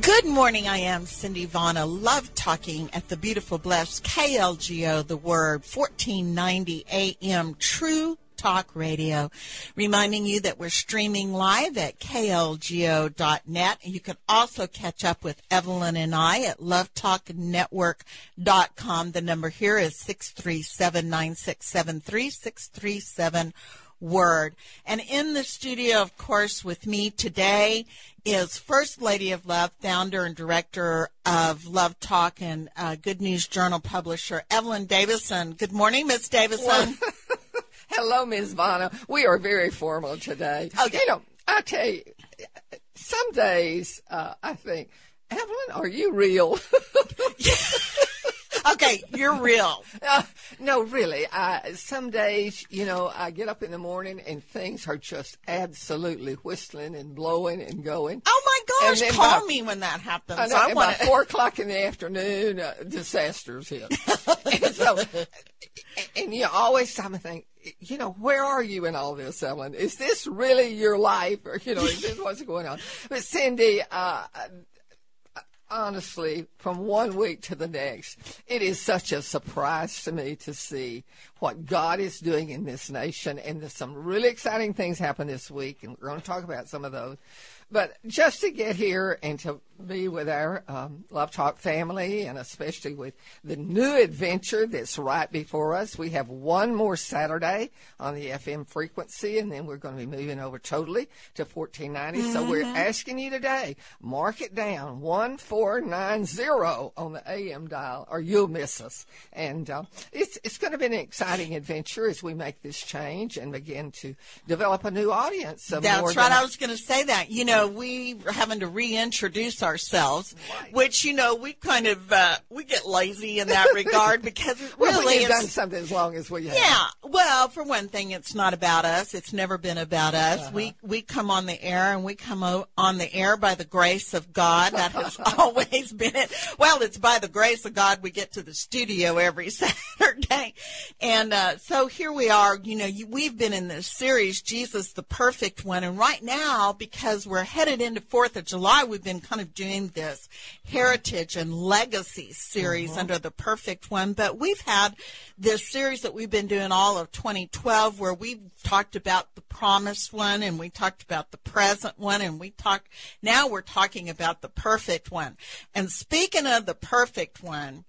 Good morning. I am Cindy Vonna. Love talking at the beautiful, blessed KLGO, the word 1490 AM True Talk Radio. Reminding you that we're streaming live at klgo.net. You can also catch up with Evelyn and I at lovetalknetwork.com. The number here is 637 9673 637 word. And in the studio, of course, with me today is First Lady of Love, founder and director of Love Talk and uh, Good News Journal publisher, Evelyn Davison. Good morning, Miss Davison. Well, hello, Ms. Vonna. We are very formal today. Okay. You know, I tell you, some days uh, I think, Evelyn, are you real? okay, you're real. Uh, no, really. I, some days, you know, I get up in the morning and things are just absolutely whistling and blowing and going. Oh my gosh! Call by, me when that happens. I, know, I want four o'clock in the afternoon, uh, disasters hit. and so, and you always stop and think, you know, where are you in all this, Ellen? Is this really your life, or you know, is this what's going on? But Cindy, uh, honestly, from one week to the next, it is such a surprise to me to see what God is doing in this nation. And there's some really exciting things happen this week, and we're going to talk about some of those. But just to get here and to be with our um, Love Talk family and especially with the new adventure that's right before us. We have one more Saturday on the FM frequency, and then we're going to be moving over totally to 1490. Mm-hmm. So we're mm-hmm. asking you today, mark it down 1490 on the AM dial, or you'll miss us. And uh, it's, it's going to be an exciting adventure as we make this change and begin to develop a new audience. That's right. I was going to say that. You know, we are having to reintroduce ourselves, right. which you know we kind of uh, we get lazy in that regard because well, really we've done something as long as we have. Yeah, well, for one thing, it's not about us. It's never been about us. Uh-huh. We we come on the air and we come o- on the air by the grace of God. That has always been it. Well, it's by the grace of God we get to the studio every Saturday, and uh, so here we are. You know, you, we've been in this series, Jesus the Perfect One, and right now because we're headed into Fourth of July, we've been kind of doing this heritage and legacy series uh-huh. under the perfect one. But we've had this series that we've been doing all of 2012 where we've talked about the promised one and we talked about the present one and we talked, now we're talking about the perfect one. And speaking of the perfect one,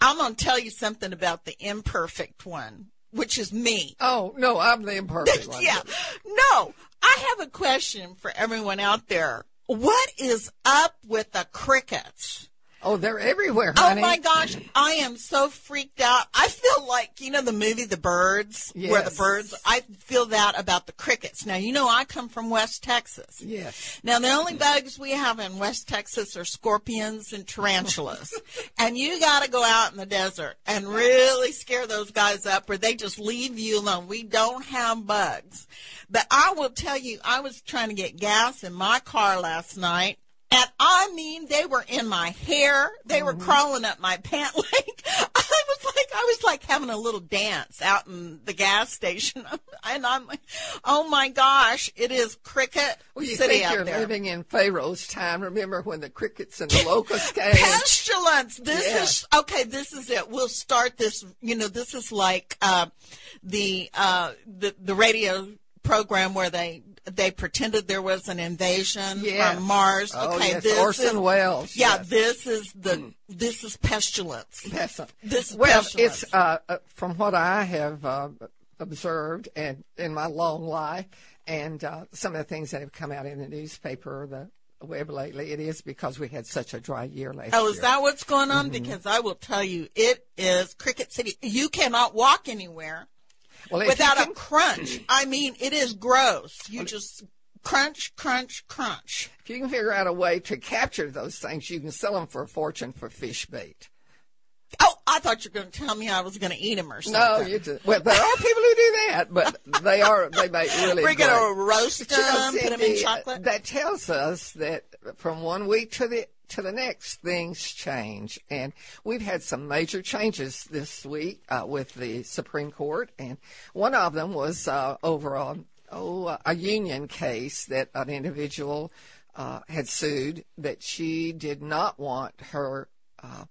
I'm going to tell you something about the imperfect one, which is me. Oh, no, I'm the imperfect one. yeah. No, I have a question for everyone out there. What is up with the crickets? Oh, they're everywhere, oh, honey. Oh my gosh, I am so freaked out. I feel like you know the movie The Birds, yes. where the birds. I feel that about the crickets. Now you know I come from West Texas. Yes. Now the only bugs we have in West Texas are scorpions and tarantulas, and you got to go out in the desert and really scare those guys up, or they just leave you alone. We don't have bugs, but I will tell you, I was trying to get gas in my car last night and I mean, they were in my hair. They were mm-hmm. crawling up my pant leg. I was like, I was like having a little dance out in the gas station. and I'm like, oh my gosh, it is cricket well, you city think you're there. living in Pharaoh's time. Remember when the crickets and the locusts came? Pestilence. This yeah. is, okay, this is it. We'll start this, you know, this is like, uh, the, uh, the, the radio program where they they pretended there was an invasion yes. from Mars. Oh, okay, yes. this Orson is, Welles. Yeah, yes. this is the mm. this is pestilence. Pestilence. This is well, pestilence. it's uh, uh, from what I have uh, observed and in my long life, and uh, some of the things that have come out in the newspaper, or the web lately. It is because we had such a dry year last oh, year. Oh, is that what's going on? Mm-hmm. Because I will tell you, it is Cricket City. You cannot walk anywhere well, without can, a crunch. I mean, it is gross. You well, just crunch, crunch, crunch. If you can figure out a way to capture those things, you can sell them for a fortune for fish bait. Oh, I thought you were going to tell me I was going to eat them or something. No, you just, well, there are people who do that, but they are they make really. We're going to roast them, you know, put them in chocolate. That tells us that from one week to the to the next, things change. And we've had some major changes this week uh, with the Supreme Court, and one of them was uh, over on oh, a union case that an individual uh, had sued that she did not want her uh,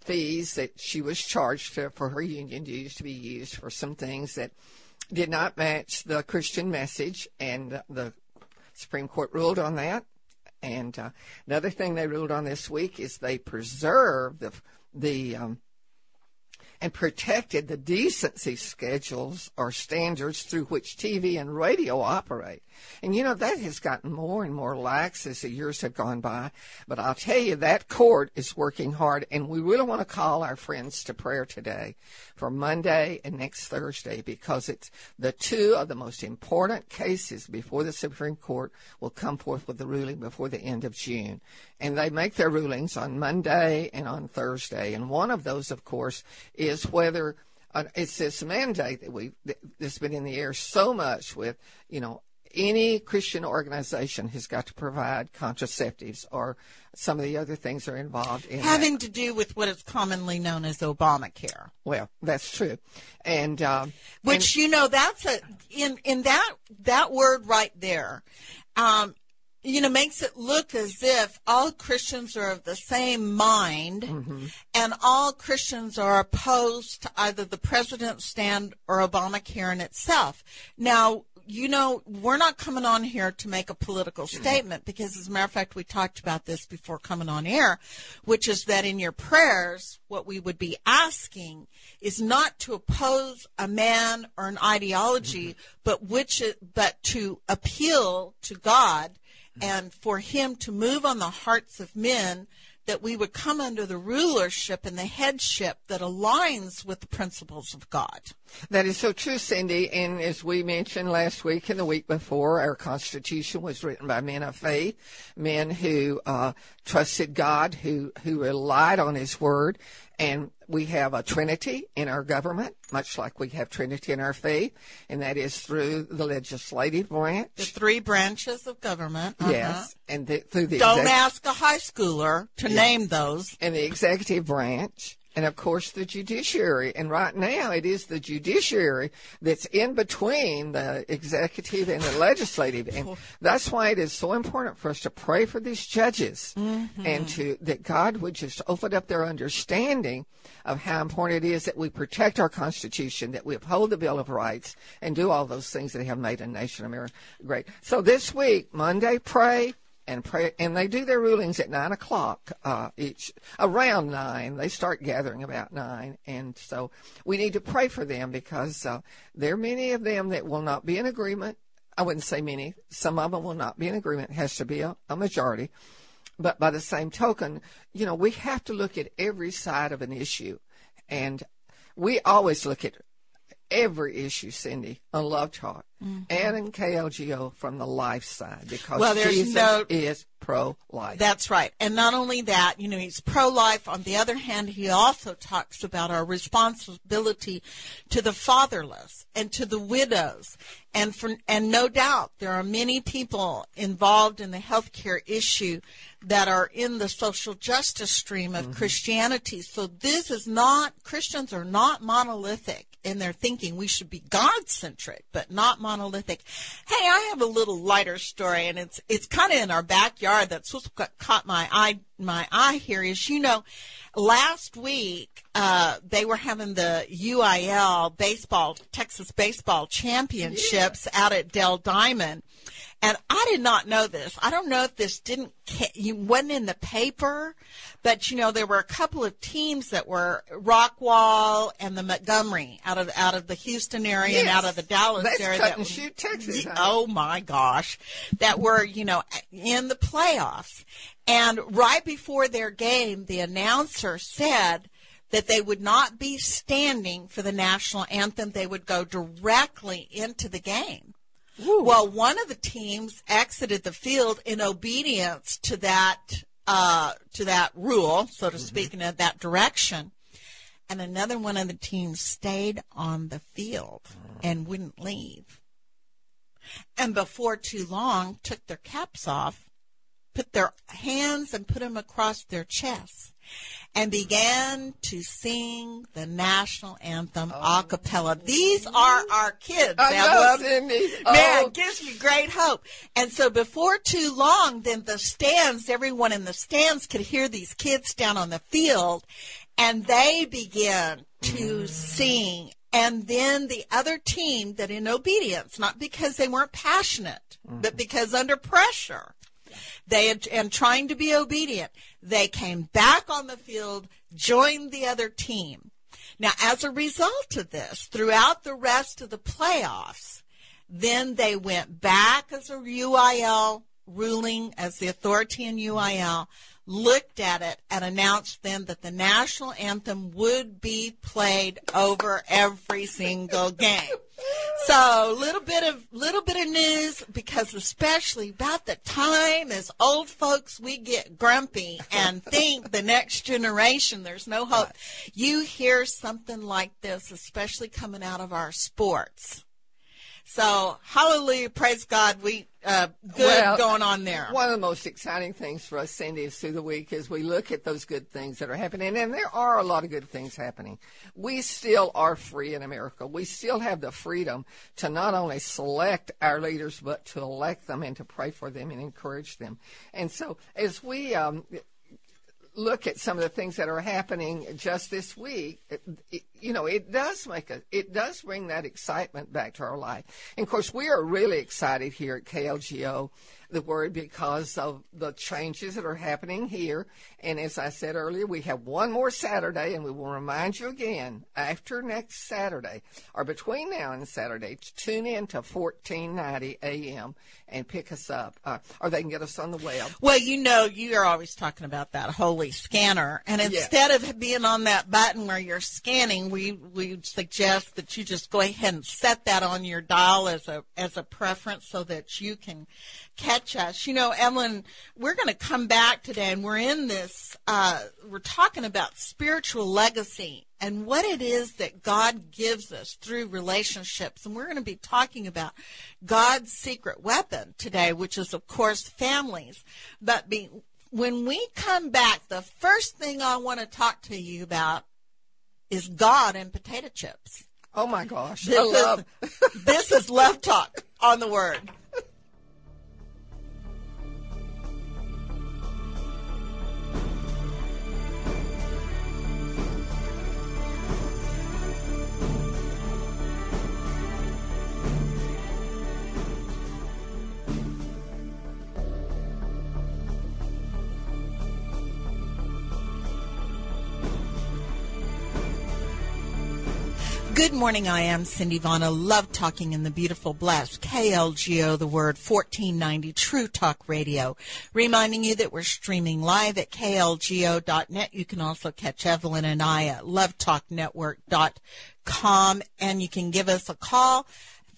fees that she was charged for her union dues to be used for some things that did not match the Christian message, and the Supreme Court ruled on that. And uh, another thing they ruled on this week is they preserve the the um, and protected the decency schedules or standards through which TV and radio operate. And you know, that has gotten more and more lax as the years have gone by. But I'll tell you, that court is working hard, and we really want to call our friends to prayer today for Monday and next Thursday because it's the two of the most important cases before the Supreme Court will come forth with the ruling before the end of June. And they make their rulings on Monday and on Thursday. And one of those, of course, is whether uh, it's this mandate that we that's been in the air so much with, you know, any Christian organization has got to provide contraceptives or some of the other things are involved in having that. to do with what is commonly known as Obamacare. Well, that's true, and um, which and, you know that's a in in that that word right there. Um, you know, makes it look as if all Christians are of the same mind mm-hmm. and all Christians are opposed to either the president's stand or Obamacare in itself. Now, you know, we're not coming on here to make a political statement because, as a matter of fact, we talked about this before coming on air, which is that in your prayers, what we would be asking is not to oppose a man or an ideology, mm-hmm. but which, but to appeal to God and for Him to move on the hearts of men that we would come under the rulership and the headship that aligns with the principles of God. That is so true, Cindy. And as we mentioned last week and the week before, our Constitution was written by men of faith, men who uh, trusted God, who who relied on His Word, and we have a Trinity in our government, much like we have Trinity in our faith, and that is through the legislative branch. The three branches of government. Uh-huh. Yes, and the, through the don't ask a high schooler to yeah. name those. And the executive branch, and of course the judiciary. And right now it is the judiciary that's in between the executive and the legislative. And that's why it is so important for us to pray for these judges mm-hmm. and to that God would just open up their understanding of how important it is that we protect our Constitution, that we uphold the Bill of Rights, and do all those things that have made a nation America great. So this week, Monday, pray and and they do their rulings at nine o'clock uh, each around nine. They start gathering about nine, and so we need to pray for them because uh, there are many of them that will not be in agreement. I wouldn't say many. Some of them will not be in agreement. It has to be a, a majority. But by the same token, you know, we have to look at every side of an issue, and we always look at every issue, Cindy, on Love Talk mm-hmm. and in KLGO from the life side because well, there's Jesus no, is pro-life. That's right. And not only that, you know, he's pro-life. On the other hand, he also talks about our responsibility to the fatherless and to the widows. And for, and no doubt there are many people involved in the healthcare issue that are in the social justice stream of mm-hmm. Christianity. So this is not, Christians are not monolithic in their thinking. We should be God centric, but not monolithic. Hey, I have a little lighter story and it's, it's kind of in our backyard. That's what caught my eye, my eye here is, you know, last week, uh, they were having the UIL baseball, Texas baseball championships yeah. out at Dell Diamond. And I did not know this. I don't know if this didn't you wasn't in the paper, but you know there were a couple of teams that were Rockwall and the Montgomery out of out of the Houston area yes. and out of the Dallas That's area. Cut that and shoot Texas. Oh my gosh, that were you know in the playoffs. And right before their game, the announcer said that they would not be standing for the national anthem. They would go directly into the game. Well, one of the teams exited the field in obedience to that uh, to that rule, so to mm-hmm. speak, in that direction, and another one of the teams stayed on the field and wouldn't leave. And before too long, took their caps off, put their hands and put them across their chests, and began to sing the national anthem oh. a cappella. These are our kids. I know, Cindy. Man, Oh. it gives me great hope. And so before too long, then the stands, everyone in the stands could hear these kids down on the field, and they began to sing. And then the other team that in obedience, not because they weren't passionate, but mm-hmm. because under pressure, they had, and trying to be obedient, they came back on the field, joined the other team. Now, as a result of this, throughout the rest of the playoffs, then they went back as a UIL ruling, as the authority in UIL, looked at it and announced then that the national anthem would be played over every single game. So little bit of little bit of news because especially about the time as old folks we get grumpy and think the next generation there's no hope. You hear something like this, especially coming out of our sports. So hallelujah, praise God, we uh, good Well, going on there. One of the most exciting things for us, Cindy, is through the week as we look at those good things that are happening, and there are a lot of good things happening. We still are free in America. We still have the freedom to not only select our leaders, but to elect them and to pray for them and encourage them. And so, as we um, look at some of the things that are happening just this week, it, you know, it does make a, it does bring that excitement back to our life. And of course, we are really excited here at KLGO, the word, because of the changes that are happening here. And as I said earlier, we have one more Saturday, and we will remind you again after next Saturday, or between now and Saturday, to tune in to 1490 AM and pick us up, uh, or they can get us on the web. Well, you know, you are always talking about that holy scanner, and instead of being on that button where you're scanning, we we suggest that you just go ahead and set that on your dial as a as a preference so that you can catch us. You know, Evelyn, we're going to come back today, and we're in this. Uh, we're talking about spiritual legacy and what it is that God gives us through relationships. And we're going to be talking about God's secret weapon today, which is, of course, families. But be, when we come back, the first thing I want to talk to you about is God and potato chips. Oh my gosh. This, is, this is Love Talk on the Word. Good morning. I am Cindy Vaughn. I love talking in the beautiful, blessed KLGO, the word 1490 True Talk Radio. Reminding you that we're streaming live at klgo.net. You can also catch Evelyn and I at lovetalknetwork.com and you can give us a call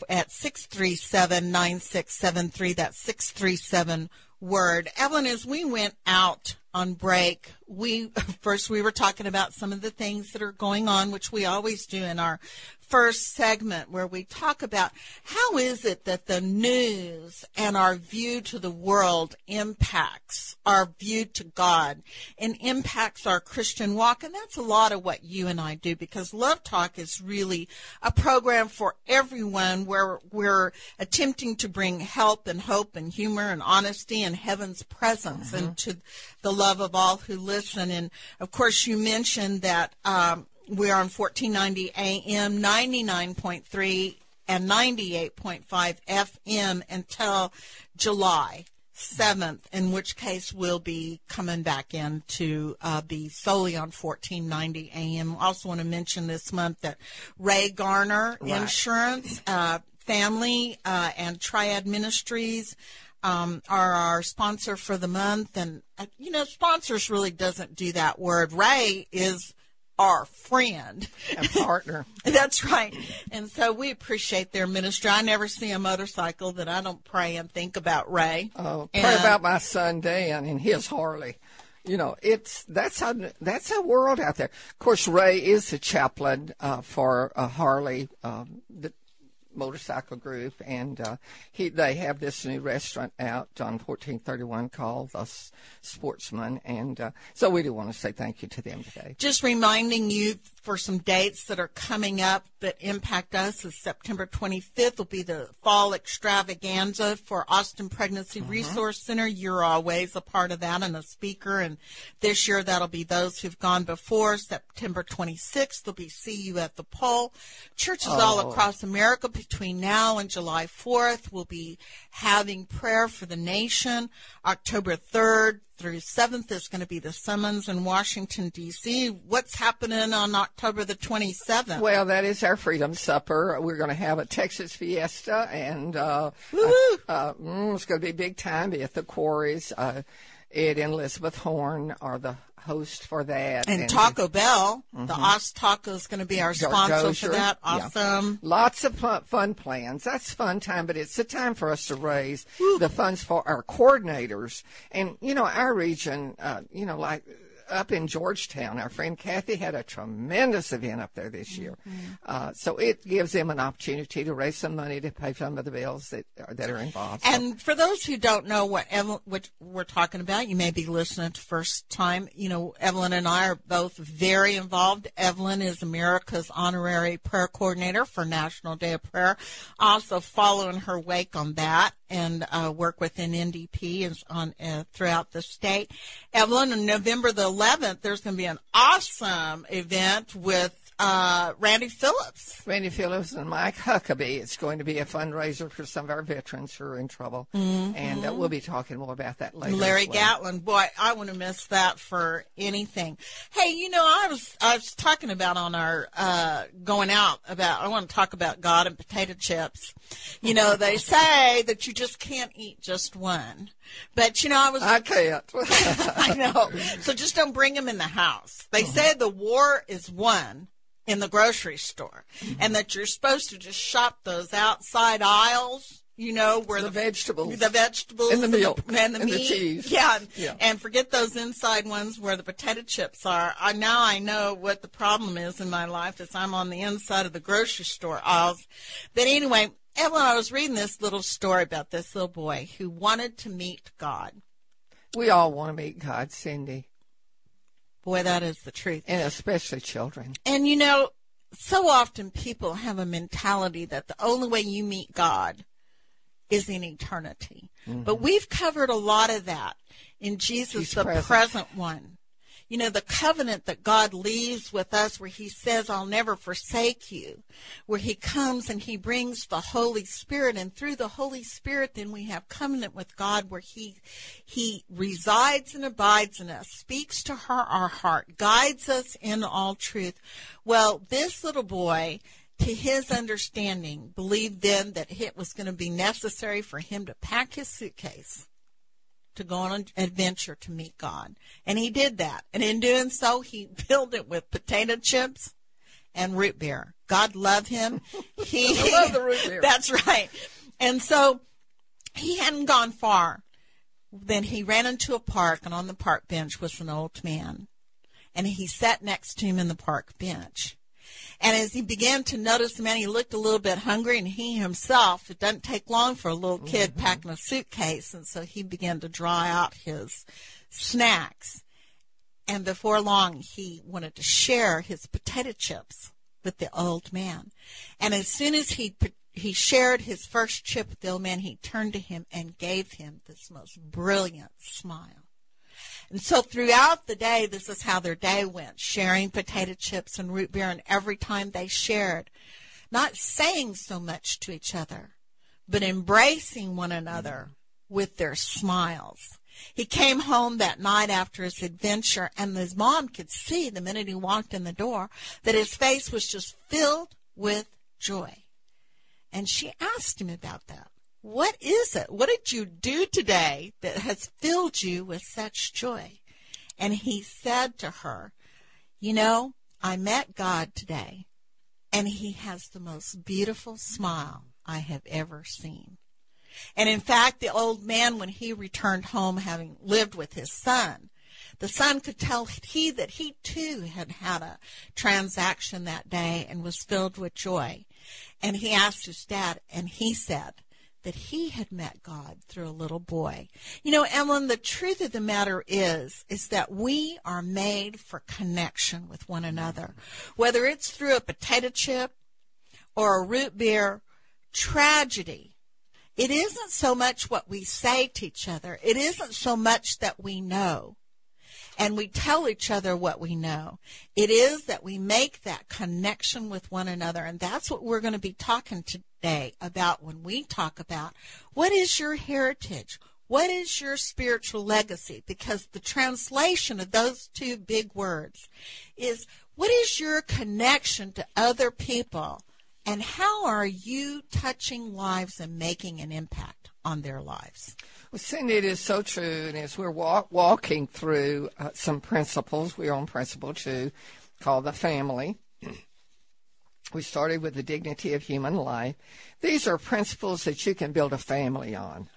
at 637-9673. That's 637 word. Evelyn, as we went out on break, we first we were talking about some of the things that are going on, which we always do in our first segment where we talk about how is it that the news and our view to the world impacts our view to God and impacts our Christian walk. And that's a lot of what you and I do because Love Talk is really a program for everyone where we're attempting to bring help and hope and humor and honesty and heaven's presence Mm-hmm. into the love of all who listen. And of course, you mentioned that um, we're on 1490 AM, 99.3 and 98.5 FM until July 7th, in which case we'll be coming back in to uh, be solely on 1490 AM. Also want to mention this month that Ray Garner Right. Insurance, uh, Family, uh, and Triad Ministries um, are our sponsor for the month. And, uh, you know, sponsors really doesn't do that word. Ray is our friend. a partner. That's right. And so we appreciate their ministry. I never see a motorcycle that I don't pray and think about Ray. Oh, pray And- about my son Dan and his Harley. You know, it's that's a that's a world out there. Of course, Ray is the chaplain uh, for uh, Harley, um, the motorcycle group, and uh, he they have this new restaurant out on 1431 called the Sportsman, and uh, so we do want to say thank you to them today. Just reminding you for some dates that are coming up that impact us is September 25th will be the fall extravaganza for Austin Pregnancy mm-hmm. Resource Center. You're always a part of that and a speaker, and this year that'll be those who've gone before. September 26th, there'll be See You at the Pole. Churches oh. all across America between now and July 4th will be having prayer for the nation. October 3rd through 7th is going to be the summons in Washington, D.C. What's happening on October the 27th? Well, that is our Freedom Supper. We're going to have a Texas Fiesta, and uh, uh, uh, mm, it's going to be big time. Be at the quarries. Uh, Ed and Elizabeth Horn are the host for that. And, and Taco Bell, mm-hmm. the Os Taco is going to be our sponsor for that. Awesome. Yeah. Lots of fun, plans. That's fun time, but it's a time for us to raise Woo. the funds for our coordinators. And, you know, our region, uh, you know, like up in Georgetown. Our friend Kathy had a tremendous event up there this year. Mm-hmm. Uh, so it gives them an opportunity to raise some money to pay some of the bills that are, that are involved. And for those who don't know what, Evelyn, what we're talking about, you may be listening to first time. You know, Evelyn and I are both very involved. Evelyn is America's honorary prayer coordinator for National Day of Prayer. Also following her wake on that and uh, work within NDP and on uh, throughout the state. Evelyn, on November the 11th, there's going to be an awesome event with uh, Randy Phillips. Randy Phillips and Mike Huckabee. It's going to be a fundraiser for some of our veterans who are in trouble. Mm-hmm. And uh, we'll be talking more about that later. Larry well. Gatlin. Boy, I wouldn't miss that for anything. Hey, you know, I was, I was talking about on our, uh, going out about, I want to talk about God and potato chips. You know, they say that you just can't eat just one. But you know, I was. I can't. I know. So just don't bring them in the house. They uh-huh. say the war is won in the grocery store, mm-hmm. and that you're supposed to just shop those outside aisles. You know where the, the vegetables, the vegetables, and the milk, and the, and the and meat, the cheese. Yeah, yeah, and forget those inside ones where the potato chips are. I now I know what the problem is in my life is I'm on the inside of the grocery store aisles. But anyway, Evelyn, I was reading this little story about this little boy who wanted to meet God. We all want to meet God, Cindy. Boy, that is the truth. And especially children. And you know, so often people have a mentality that the only way you meet God is in eternity. Mm-hmm. But we've covered a lot of that in Jesus, He's the present. present one you know, the covenant that God leaves with us where he says, I'll never forsake you, where he comes and he brings the Holy Spirit and through the Holy Spirit then we have covenant with God where he, he resides and abides in us, speaks to her, our heart, guides us in all truth. Well, this little boy, to his understanding, believed then that it was going to be necessary for him to pack his suitcase to go on an adventure to meet God. And he did that. And in doing so, he filled it with potato chips and root beer. God loved him. He love the root beer. That's right. And so he hadn't gone far. Then he ran into a park, and on the park bench was an old man. And he sat next to him in the park bench. And as he began to notice the man, he looked a little bit hungry, and he himself, it doesn't take long for a little kid mm-hmm. packing a suitcase, and so he began to draw out his snacks. And before long, he wanted to share his potato chips with the old man. And as soon as he he shared his first chip with the old man, he turned to him and gave him this most brilliant smile. And so throughout the day, this is how their day went, sharing potato chips and root beer. And every time they shared, not saying so much to each other, but embracing one another with their smiles. He came home that night after his adventure, and his mom could see the minute he walked in the door that his face was just filled with joy. And she asked him about that. What is it? What did you do today that has filled you with such joy? And he said to her, You know, I met God today, and he has the most beautiful smile I have ever seen. And in fact, the old man, when he returned home, having lived with his son, the son could tell he that he too had had a transaction that day and was filled with joy. and he asked his dad, and he said that he had met God through a little boy. You know, Evelyn, the truth of the matter is, is that we are made for connection with one another. Whether it's through a potato chip or a root beer, tragedy it isn't so much what we say to each other. It isn't so much that we know and we tell each other what we know. It is that we make that connection with one another. And that's what we're going to be talking today about when we talk about what is your heritage? What is your spiritual legacy? Because the translation of those two big words is what is your connection to other people? And how are you touching lives and making an impact on their lives? Well, Cindy, it is so true. And as we're walk, walking through uh, some principles, we're on principle two called the family. We started with the dignity of human life. These are principles that you can build a family on.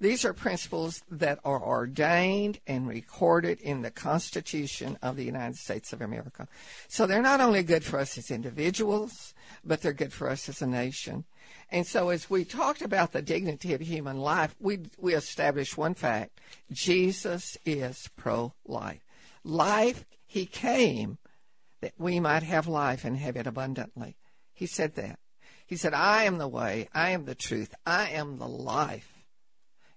These are principles that are ordained and recorded in the Constitution of the United States of America. So they're not only good for us as individuals, but they're good for us as a nation. And so as we talked about the dignity of human life, we, we established one fact. Jesus is pro-life. Life, he came that we might have life and have it abundantly. He said that. He said, I am the way, I am the truth, I am the life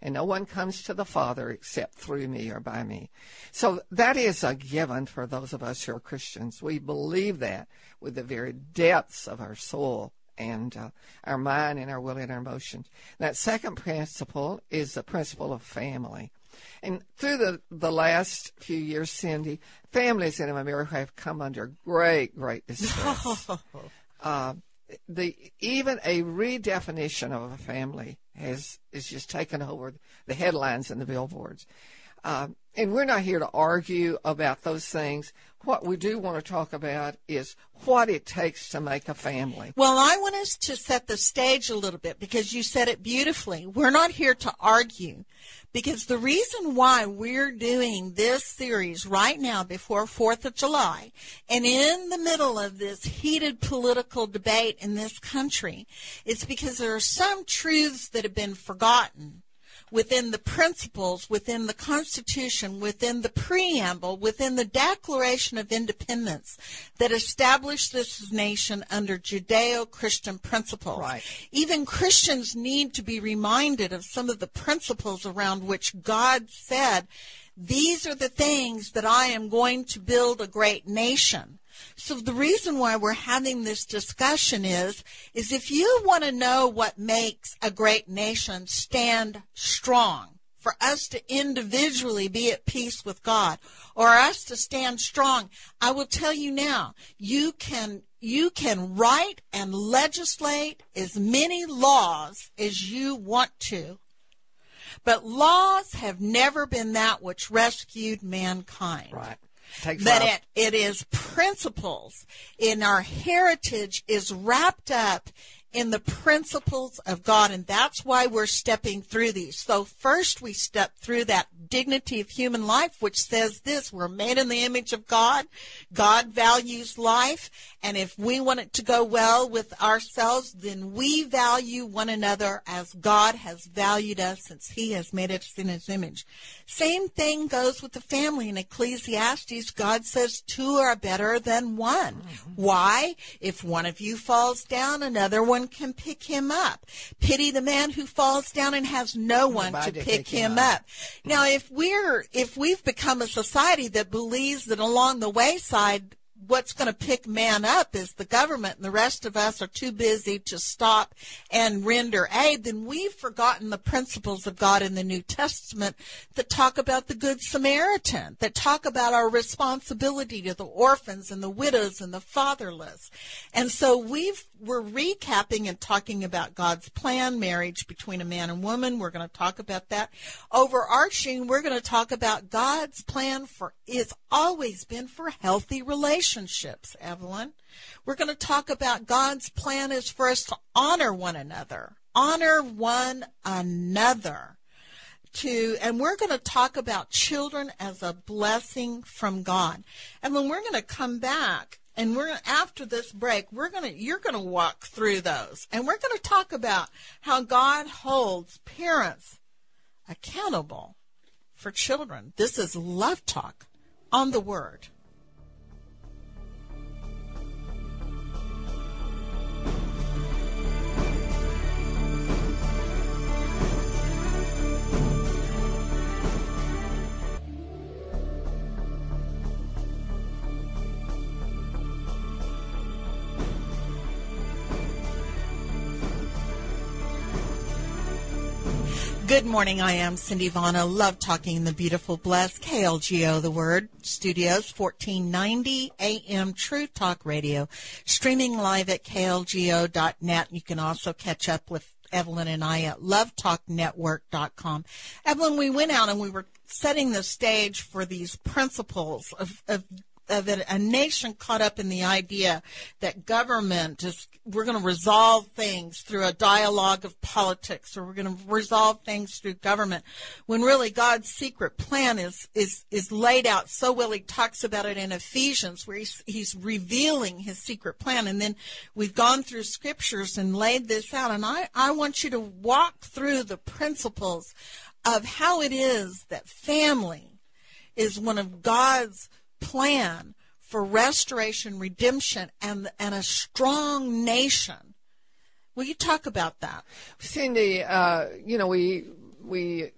and no one comes to the Father except through me or by me. So that is a given for those of us who are Christians. We believe that with the very depths of our soul and uh, our mind and our will and our emotions. That second principle is the principle of family. And through the, the last few years, Cindy, families in America have come under great, great distress. uh, the even a redefinition of a family has is just taken over the headlines and the billboards. Uh, and we're not here to argue about those things. What we do want to talk about is what it takes to make a family. Well, I want us to set the stage a little bit because you said it beautifully. We're not here to argue because the reason why we're doing this series right now before 4th of July and in the middle of this heated political debate in this country is because there are some truths that have been forgotten within the principles, within the Constitution, within the preamble, within the Declaration of Independence that established this nation under Judeo-Christian principles. Right. Even Christians need to be reminded of some of the principles around which God said, these are the things that I am going to build a great nation. So the reason why we're having this discussion is, is if you want to know what makes a great nation stand strong, for us to individually be at peace with God, or us to stand strong, I will tell you now, you can you can write and legislate as many laws as you want to. But laws have never been that which rescued mankind. Right. Takes that it, it is principles in our heritage is wrapped up in the principles of God. And that's why we're stepping through these. So first we step through that dignity of human life, which says this, we're made in the image of God. God values life. And if we want it to go well with ourselves, then we value one another as God has valued us since he has made us in his image. Same thing goes with the family. In Ecclesiastes, God says two are better than one. Mm-hmm. Why? If one of you falls down, another one can pick him up. Pity the man who falls down and has no one to pick, pick him, him up. up. Now, if we're, if we've become a society that believes that along the wayside what's going to pick man up is the government and the rest of us are too busy to stop and render aid, then we've forgotten the principles of God in the New Testament that talk about the Good Samaritan, that talk about our responsibility to the orphans and the widows and the fatherless. And so we've, we're recapping and talking about God's plan, marriage between a man and woman. We're going to talk about that. Overarching, we're going to talk about God's plan for, it's always been for healthy relationships Evelyn. We're going to talk about God's plan is for us to honor one another. Honor one another. To, and we're going to talk about children as a blessing from God. And then we're going to come back and we're after this break, we're gonna you're gonna walk through those, and we're gonna talk about how God holds parents accountable for children. This is Love Talk on the Word. Good morning. I am Cindy Vana. Love talking the beautiful, blessed KLGO, the word studios, 1490 AM True Talk Radio, streaming live at klgo.net. You can also catch up with Evelyn and I at lovetalknetwork.com. Evelyn, we went out and we were setting the stage for these principles of, of Uh, of a, a nation caught up in the idea that government is we're going to resolve things through a dialogue of politics or we're going to resolve things through government when really God's secret plan is is is laid out so well he talks about it in Ephesians where he's he's revealing his secret plan. And then we've gone through scriptures and laid this out and I I want you to walk through the principles of how it is that family is one of God's plan for restoration, redemption, and and a strong nation. Will you talk about that, Cindy? Uh, you know, we we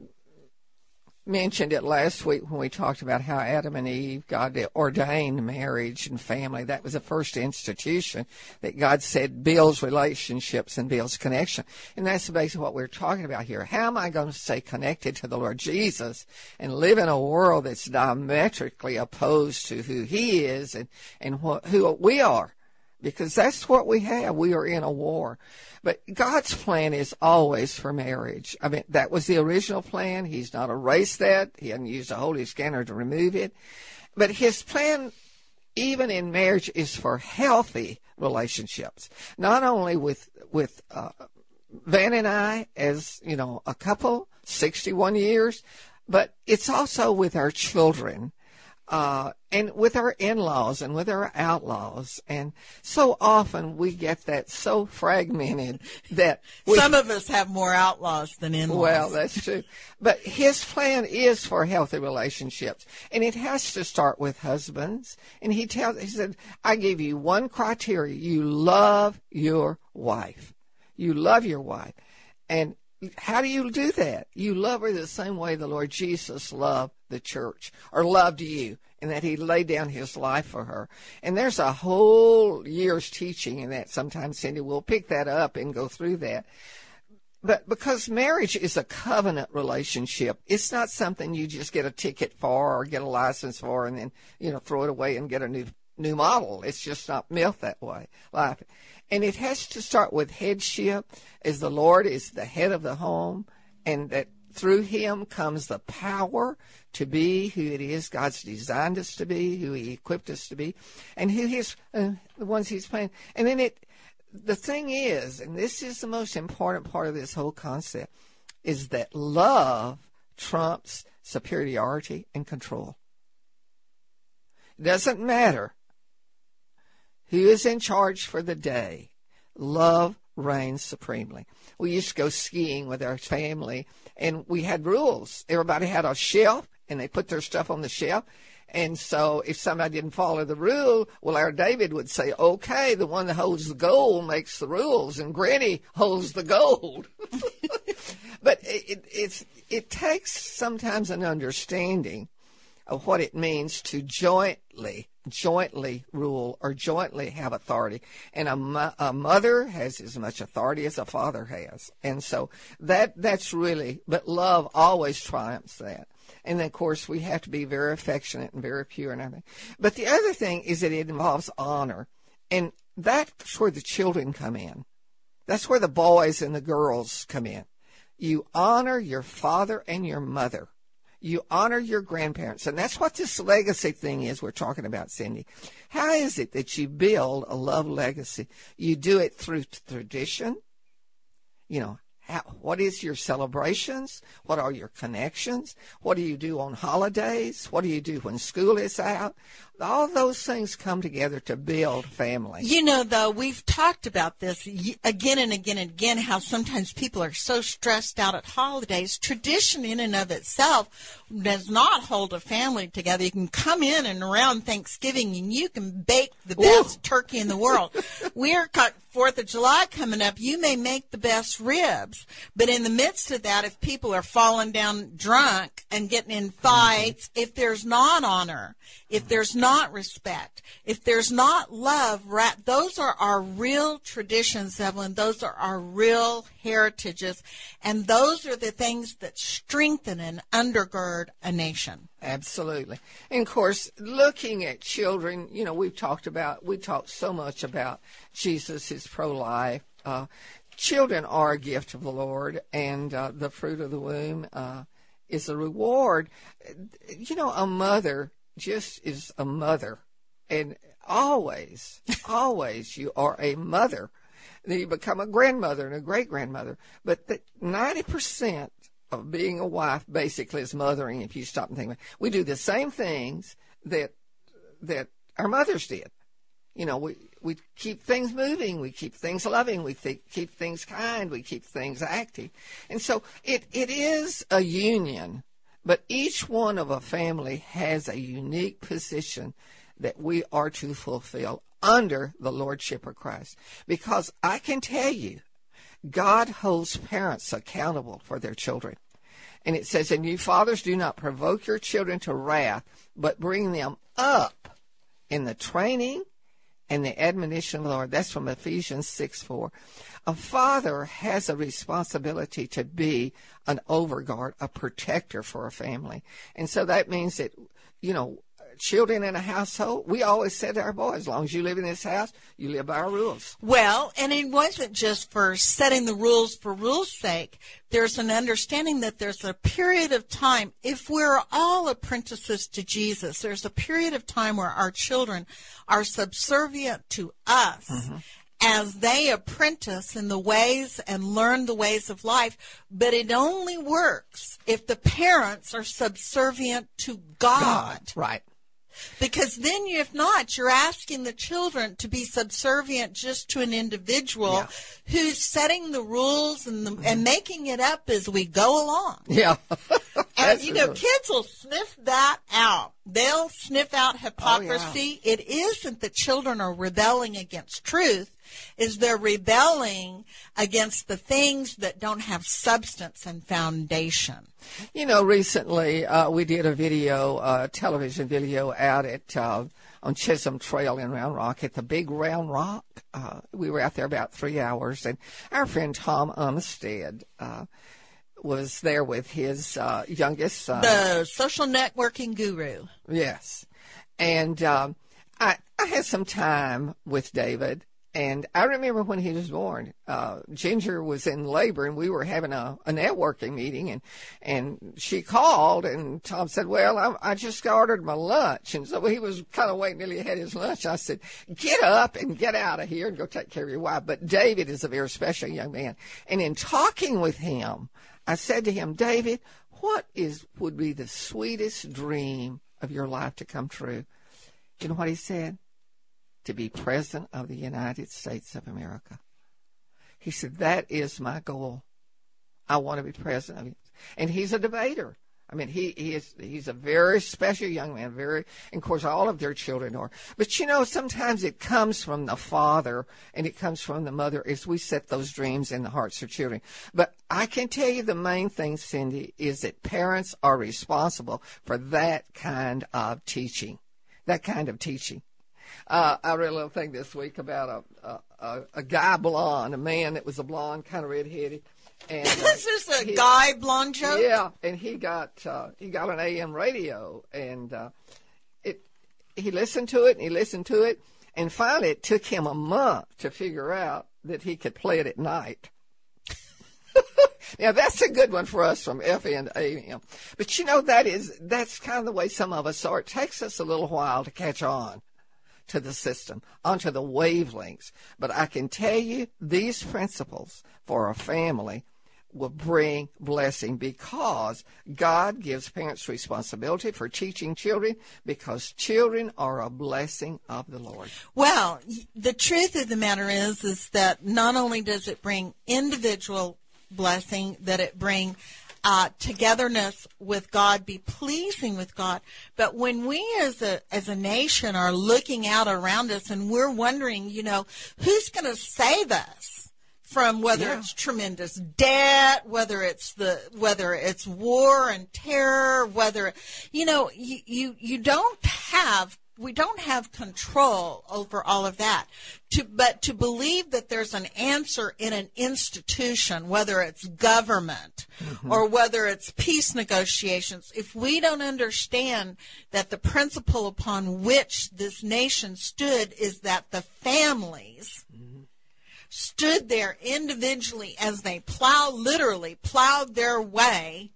mentioned it last week when we talked about how Adam and Eve, God ordained marriage and family. That was the first institution that God said builds relationships and builds connection. And that's basically what we're talking about here. How am I going to stay connected to the Lord Jesus and live in a world that's diametrically opposed to who He is and, and what, who we are? Because that's what we have. We are in a war. But God's plan is always for marriage. I mean, that was the original plan. He's not erased that. He hasn't used a holy scanner to remove it. But his plan, even in marriage, is for healthy relationships. Not only with, with, uh, Van and I as, you know, a couple, 61 years, but it's also with our children uh, and with our in-laws and with our outlaws. And so often we get that so fragmented that we, some of us have more outlaws than in-laws. Well, that's true. But his plan is for healthy relationships, and it has to start with husbands. And he tells, he said, "I give you one criteria: you love your wife. You love your wife, and." How do you do that? You love her the same way the Lord Jesus loved the church or loved you and that he laid down his life for her. And there's a whole year's teaching in that. Sometimes Cindy will pick that up and go through that. But because marriage is a covenant relationship, it's not something you just get a ticket for or get a license for and then, you know, throw it away and get a new new model. It's just not built that way. Life. And it has to start with headship as the Lord is the head of the home and that through him comes the power to be who it is God's designed us to be, who He equipped us to be, and who His uh, the ones He's planned. And then it, the thing is, and this is the most important part of this whole concept, is that love trumps superiority and control. It doesn't matter who is in charge for the day. Love reigns supremely. We used to go skiing with our family and we had rules. Everybody had a shelf and they put their stuff on the shelf. And so if somebody didn't follow the rule, well, our David would say, okay, the one that holds the gold makes the rules and Granny holds the gold. but it, it's, it takes sometimes an understanding of what it means to jointly jointly rule or jointly have authority. And a, a mother has as much authority as a father has. And so that that's really, but love always triumphs that. And of course, we have to be very affectionate and very pure and everything. But the other thing is that it involves honor. And that's where the children come in. That's where the boys and the girls come in. You honor your father and your mother. You honor your grandparents. And that's what this legacy thing is we're talking about, Cindy. How is it that you build a love legacy? You do it through tradition. You know, how, what is your celebrations? What are your connections? What do you do on holidays? What do you do when school is out? All those things come together to build family. You know, though, we've talked about this again and again and again, how sometimes people are so stressed out at holidays. Tradition in and of itself does not hold a family together. You can come in and around Thanksgiving and you can bake the best Ooh. turkey in the world. We're Fourth of July coming up. You may make the best ribs, but in the midst of that, if people are falling down drunk and getting in fights, mm-hmm. if there's not honor, if there's not respect, if there's not love, right, those are our real traditions, Evelyn. Those are our real heritages. And those are the things that strengthen and undergird a nation. Absolutely. And of course, looking at children, you know, we've talked about, we talked so much about Jesus is pro life. Uh, children are a gift of the Lord, and uh, the fruit of the womb uh, is a reward. You know, a mother just is a mother. And always, always you are a mother. Then you become a grandmother and a great grandmother. But the 90% of being a wife basically is mothering if you stop and think about it. We do the same things that that our mothers did. You know, we we keep things moving, we keep things loving, we th- keep things kind, we keep things active. And so it, it is a union but each one of a family has a unique position that we are to fulfill under the Lordship of Christ. Because I can tell you, God holds parents accountable for their children. And it says, And you fathers do not provoke your children to wrath, but bring them up in the training and the admonition of the Lord. That's from Ephesians 6 4. A father has a responsibility to be an overguard, a protector for a family. And so that means that, you know, children in a household, we always said to our boys, as long as you live in this house, you live by our rules. Well, and it wasn't just for setting the rules for rules' sake. There's an understanding that there's a period of time, if we're all apprentices to Jesus, there's a period of time where our children are subservient to us. Mm-hmm as they apprentice in the ways and learn the ways of life, but it only works if the parents are subservient to God. God right. Because then, if not, you're asking the children to be subservient just to an individual yeah. who's setting the rules and the, and mm-hmm. making it up as we go along. Yeah, and you know, kids will sniff that out. They'll sniff out hypocrisy. Oh, yeah. It isn't that children are rebelling against truth is they're rebelling against the things that don't have substance and foundation. You know, recently uh, we did a video, uh, television video out at uh, on Chisholm Trail in Round Rock at the Big Round Rock. Uh, we were out there about three hours, and our friend Tom Umstead uh, was there with his uh, youngest son, the social networking guru. Yes, and um, I I had some time with David, and I remember when he was born, uh, Ginger was in labor and we were having a, a networking meeting and, and she called and Tom said, well, I, I just ordered my lunch. And so he was kind of waiting till he had his lunch. I said, get up and get out of here and go take care of your wife. But David is a very special young man. And in talking with him, I said to him, David, what is, would be the sweetest dream of your life to come true? You know what he said? To be president of the United States of America. He said, That is my goal. I want to be president. And he's a debater. I mean, he, he is, he's a very special young man, very, and of course, all of their children are. But you know, sometimes it comes from the father and it comes from the mother as we set those dreams in the hearts of children. But I can tell you the main thing, Cindy, is that parents are responsible for that kind of teaching. That kind of teaching. Uh, I read a little thing this week about a, a, a guy blonde, a man that was a blonde, kind of redheaded. And uh, this is a he, guy blonde joke. Yeah, and he got uh, he got an AM radio, and uh, it he listened to it and he listened to it, and finally it took him a month to figure out that he could play it at night. now that's a good one for us from FM to AM. But you know that is that's kind of the way some of us are. It takes us a little while to catch on to the system, onto the wavelengths. But I can tell you these principles for a family will bring blessing because God gives parents responsibility for teaching children because children are a blessing of the Lord. Well, the truth of the matter is is that not only does it bring individual blessing, that it bring uh, togetherness with God, be pleasing with God. But when we as a as a nation are looking out around us and we're wondering, you know, who's going to save us? from whether yeah. it's tremendous debt, whether it's the whether it's war and terror, whether you know you you, you don't have we don't have control over all of that. To, but to believe that there's an answer in an institution, whether it's government mm-hmm. or whether it's peace negotiations, if we don't understand that the principle upon which this nation stood is that the families mm-hmm. stood there individually as they plow, literally plowed their way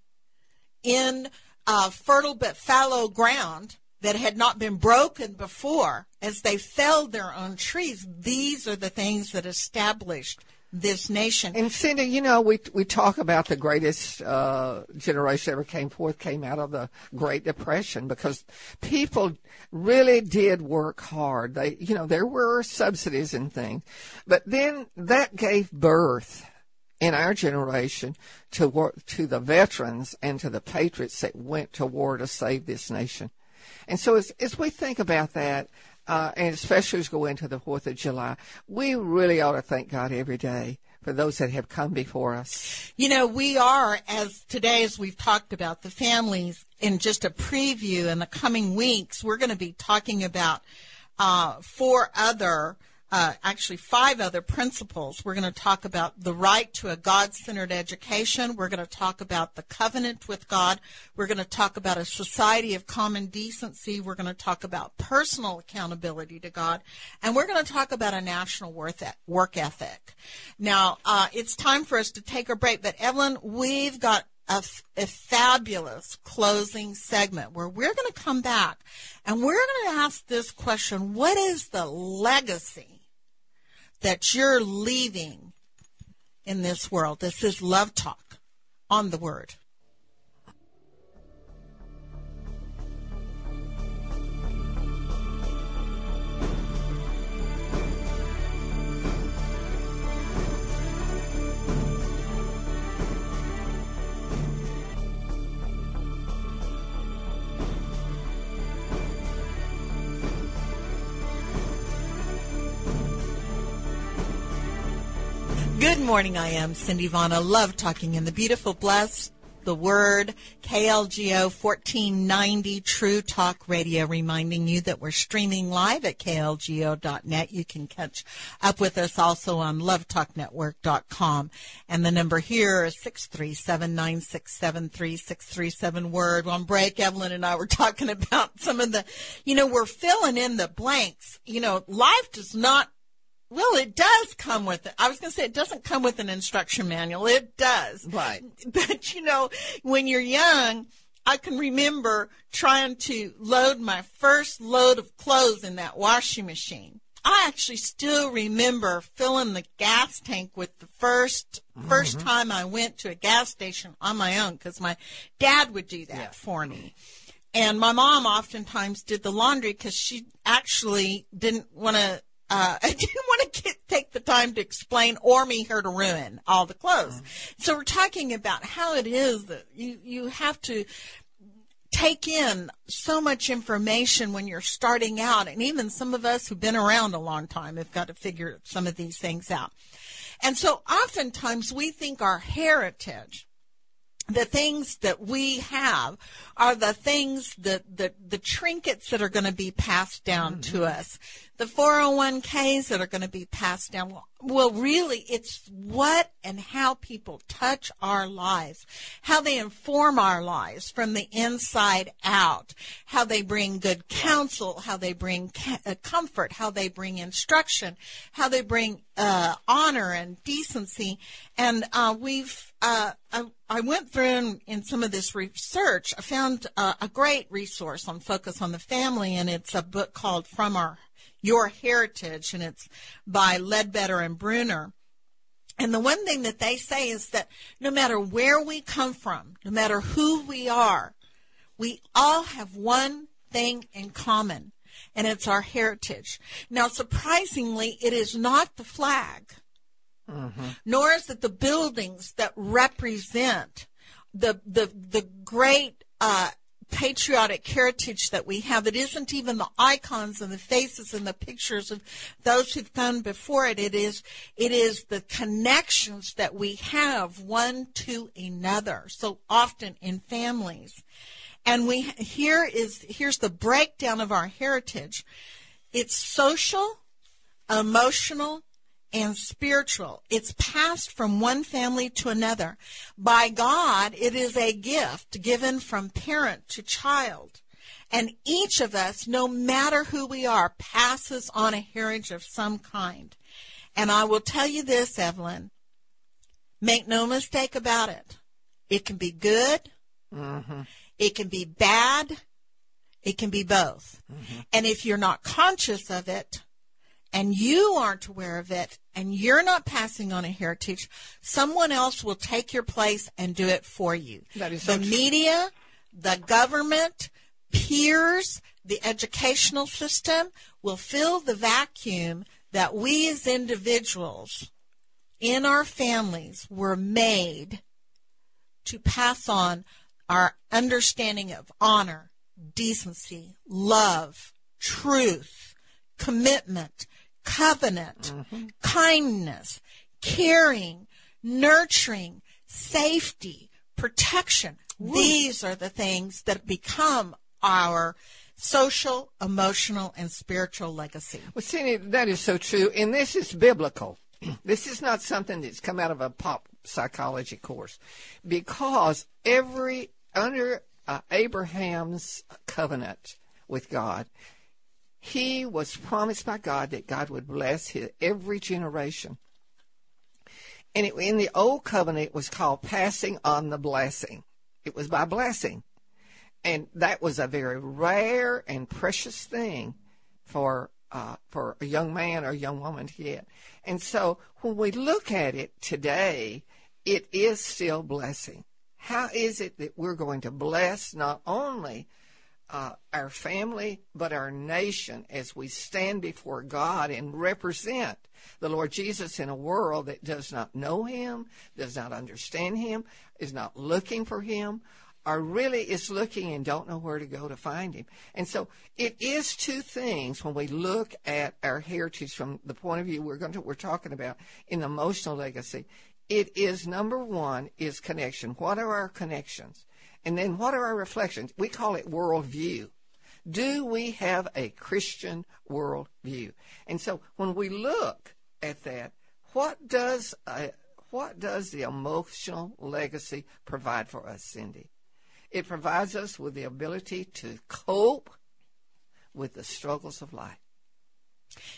in uh, fertile but fallow ground that had not been broken before as they felled their own trees. These are the things that established this nation. And Cindy, you know, we we talk about the greatest uh, generation ever came forth came out of the Great Depression because people really did work hard. They, you know, there were subsidies and things, but then that gave birth in our generation to work, to the veterans and to the patriots that went to war to save this nation. And so as, as we think about that, uh, and especially as we go into the 4th of July, we really ought to thank God every day for those that have come before us. You know, we are, as today, as we've talked about the families, in just a preview in the coming weeks, we're going to be talking about uh, four other uh, actually five other principles. We're going to talk about the right to a God centered education. We're going to talk about the covenant with God. We're going to talk about a society of common decency. We're going to talk about personal accountability to God. And we're going to talk about a national work ethic. Now, uh, it's time for us to take a break, but Evelyn, we've got a, a, fabulous closing segment where we're going to come back and we're going to ask this question What is the legacy that you're leaving in this world. This is love talk on the word. Morning. I am Cindy. I love talking in the beautiful, blessed, the word KLGO 1490 True Talk Radio, reminding you that we're streaming live at klgo.net. You can catch up with us also on lovetalknetwork.com. And the number here is 637-967-3637 word. On break, Evelyn and I were talking about some of the, you know, we're filling in the blanks. You know, life does not well, it does come with it. I was going to say it doesn't come with an instruction manual. It does. Right. But you know, when you're young, I can remember trying to load my first load of clothes in that washing machine. I actually still remember filling the gas tank with the 1st mm-hmm. first time I went to a gas station on my own because my dad would do that yeah. for me. And my mom oftentimes did the laundry because she actually didn't want to uh, I didn't want to get, take the time to explain or me her to ruin all the clothes. So we're talking about how it is that you, you have to take in so much information when you're starting out. And even some of us who've been around a long time have got to figure some of these things out. And so oftentimes we think our heritage the things that we have are the things that the, the trinkets that are going to be passed down mm-hmm. to us the 401ks that are going to be passed down. Well, really, it's what and how people touch our lives, how they inform our lives from the inside out, how they bring good counsel, how they bring uh, comfort, how they bring instruction, how they bring uh, honor and decency. And uh, we've, uh, I, I, went through in, some of this research. I found uh, a great resource on Focus on the Family, and it's a book called From Our your Heritage, and it's by Ledbetter and Bruner. And the one thing that they say is that no matter where we come from, no matter who we are, we all have one thing in common, and it's our heritage. Now, surprisingly, it is not the flag, mm-hmm. nor is it the buildings that represent the the the great uh, patriotic heritage that we have. It isn't even the icons and the faces and the pictures of those who've gone before it. It is, it is the connections that we have one to another so often in families. And we, here is, here's the breakdown of our heritage. It's social, emotional, and spiritual. It's passed from one family to another. By God, it is a gift given from parent to child. And each of us, no matter who we are, passes on a heritage of some kind. And I will tell you this, Evelyn, make no mistake about it. It can be good. Mm-hmm. It can be bad. It can be both. Mm-hmm. And if you're not conscious of it, and you aren't aware of it and you're not passing on a heritage, someone else will take your place and do it for you. That is the true. media, the government, peers, the educational system will fill the vacuum that we as individuals in our families were made to pass on our understanding of honor, decency, love, truth, commitment, covenant, mm-hmm. kindness, caring, nurturing, safety, protection. Woo. These are the things that become our social, emotional, and spiritual legacy. Well, Cindy, that is so true. And this is biblical. this is not something that's come out of a pop psychology course because every, under uh, Abraham's covenant with God, he was promised by God that God would bless his, every generation. And it, in the old covenant, it was called passing on the blessing. It was by blessing. And that was a very rare and precious thing for uh, for a young man or a young woman to get. And so when we look at it today, it is still blessing. How is it that we're going to bless not only uh, our family, but our nation as we stand before God and represent the Lord Jesus in a world that does not know Him, does not understand Him, is not looking for Him, or really is looking and don't know where to go to find Him. And so it is two things when we look at our heritage from the point of view we're going to we're talking about in emotional legacy. It is number one is connection. What are our connections? And then what are our reflections? We call it worldview. Do we have a Christian worldview? And so when we look at that, what does uh, what does the emotional legacy provide for us, Cindy? It provides us with the ability to cope with the struggles of life.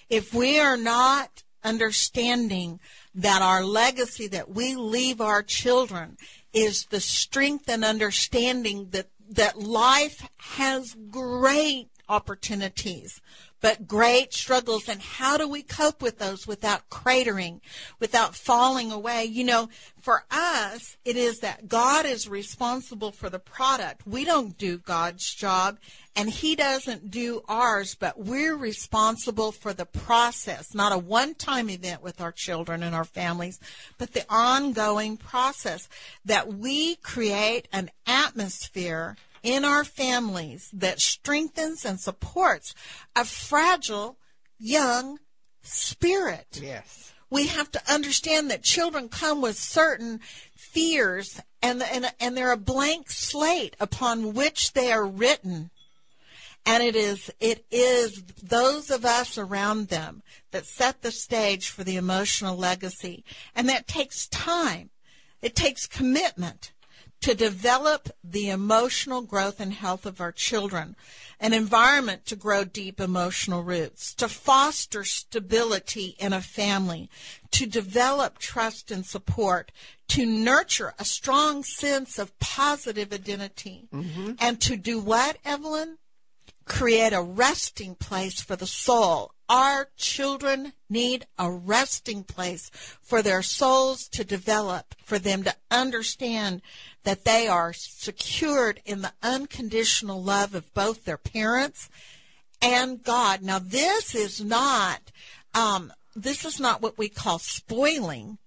If we are not understanding that our legacy that we leave our children is the strength and understanding that that life has great opportunities but great struggles and how do we cope with those without cratering without falling away? You know for us it is that god is responsible for the product. We don't do god's job and he doesn't do ours but we're responsible for the process not a one-time event with our children and our families but the ongoing process that we create an atmosphere in our families that strengthens and supports a fragile young spirit. Yes. We have to understand that children come with certain fears and, and, and they're a blank slate upon which they are written. And it is, it is those of us around them that set the stage for the emotional legacy. And that takes time. It takes commitment to develop the emotional growth and health of our children, an environment to grow deep emotional roots, to foster stability in a family, to develop trust and support, to nurture a strong sense of positive identity, mm-hmm. and to do what, Evelyn? Create a resting place for the soul Our children need a resting place for their souls to develop, for them to understand that they are secured in the unconditional love of both their parents and God. Now, this is not, um, this is not what we call spoiling.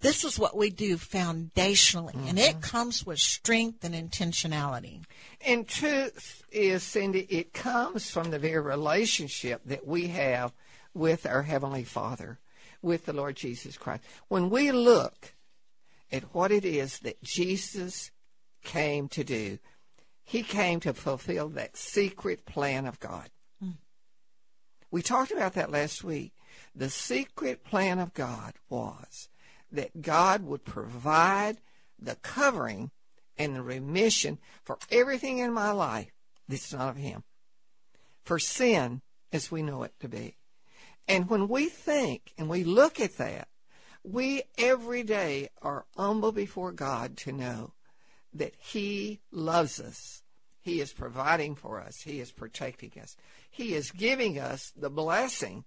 This is what we do foundationally, mm-hmm. and it mm-hmm. comes with strength and intentionality. And truth is, Cindy, it comes from the very relationship that we have with our Heavenly Father, with the Lord Jesus Christ. When we look at what it is that Jesus came to do, He came to fulfill that secret plan of God. Mm. We talked about that last week. The secret plan of God was that God would provide the covering and the remission for everything in my life that's not of Him, for sin as we know it to be. And when we think and we look at that, we every day are humble before God to know that He loves us. He is providing for us. He is protecting us. He is giving us the blessing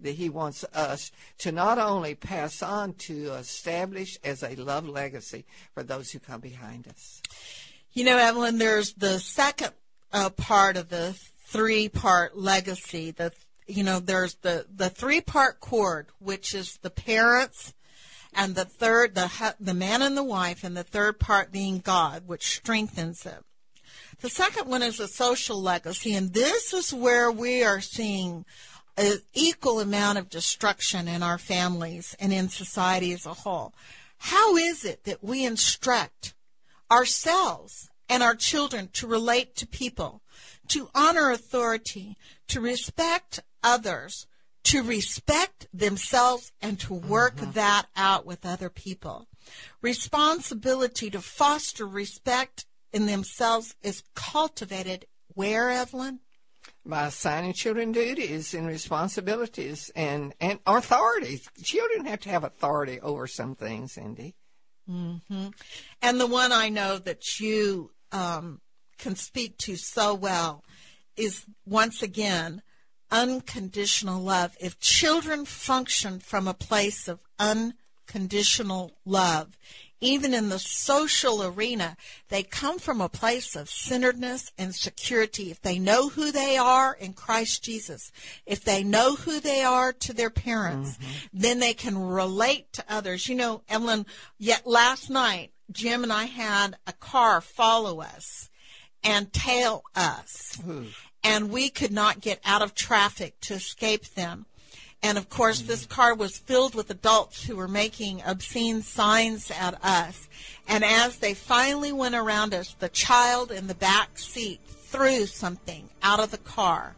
that he wants us to not only pass on to establish as a love legacy for those who come behind us. You know, Evelyn, there's the second uh, part of the three part legacy. The you know, there's the the three part cord, which is the parents, and the third the the man and the wife, and the third part being God, which strengthens it. The second one is a social legacy, and this is where we are seeing an equal amount of destruction in our families and in society as a whole. How is it that we instruct ourselves and our children to relate to people, to honor authority, to respect others, to respect themselves, and to work mm-hmm. that out with other people? Responsibility to foster respect in themselves is cultivated where, Evelyn? by assigning children duties and responsibilities and, and authorities. Children have to have authority over some things, Cindy. Mm-hmm. And the one I know that you um, can speak to so well is once again unconditional love. If children function from a place of unconditional love, even in the social arena, they come from a place of centeredness and security. If they know who they are in Christ Jesus, if they know who they are to their parents, mm-hmm. then they can relate to others. You know, Evelyn, yet last night, Jim and I had a car follow us and tail us. And we could not get out of traffic to escape them. And of course, this car was filled with adults who were making obscene signs at us. And as they finally went around us, the child in the back seat threw something out of the car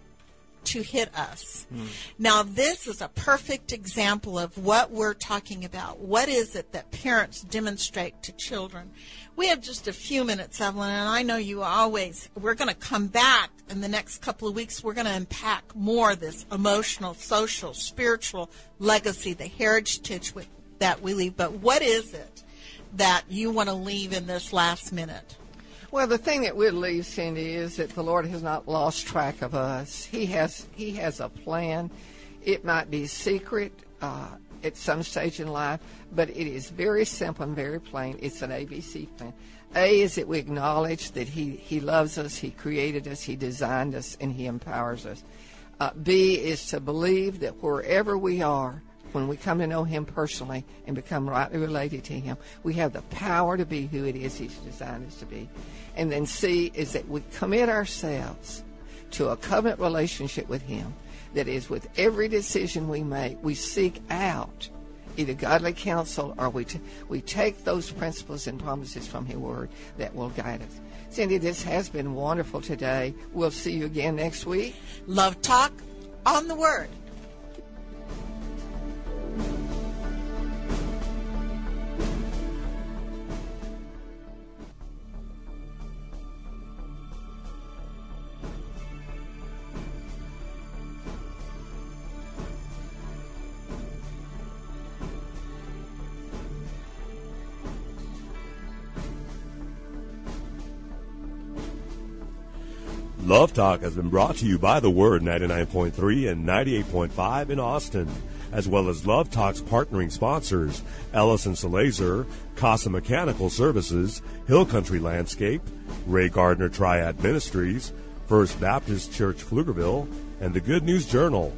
to hit us. Mm. Now, this is a perfect example of what we're talking about. What is it that parents demonstrate to children? We have just a few minutes, Evelyn, and I know you always, we're going to come back in the next couple of weeks. We're going to unpack more of this emotional, social, spiritual legacy, the heritage that we leave. But what is it that you want to leave in this last minute? Well, the thing that we'll leave, Cindy, is that the Lord has not lost track of us. He has He has a plan. It might be secret. Uh, at some stage in life, but it is very simple and very plain. It's an ABC plan. A is that we acknowledge that He, he loves us, He created us, He designed us, and He empowers us. Uh, B is to believe that wherever we are, when we come to know Him personally and become rightly related to Him, we have the power to be who it is He's designed us to be. And then C is that we commit ourselves to a covenant relationship with Him that is, with every decision we make, we seek out either godly counsel or we, t- we take those principles and promises from His Word that will guide us. Cindy, this has been wonderful today. We'll see you again next week. Love Talk on the Word. Love Talk has been brought to you by The Word 99.3 and 98.5 in Austin, as well as Love Talk's partnering sponsors, Ellison Salazer, Casa Mechanical Services, Hill Country Landscape, Ray Gardner Triad Ministries, First Baptist Church Pflugerville, and the Good News Journal.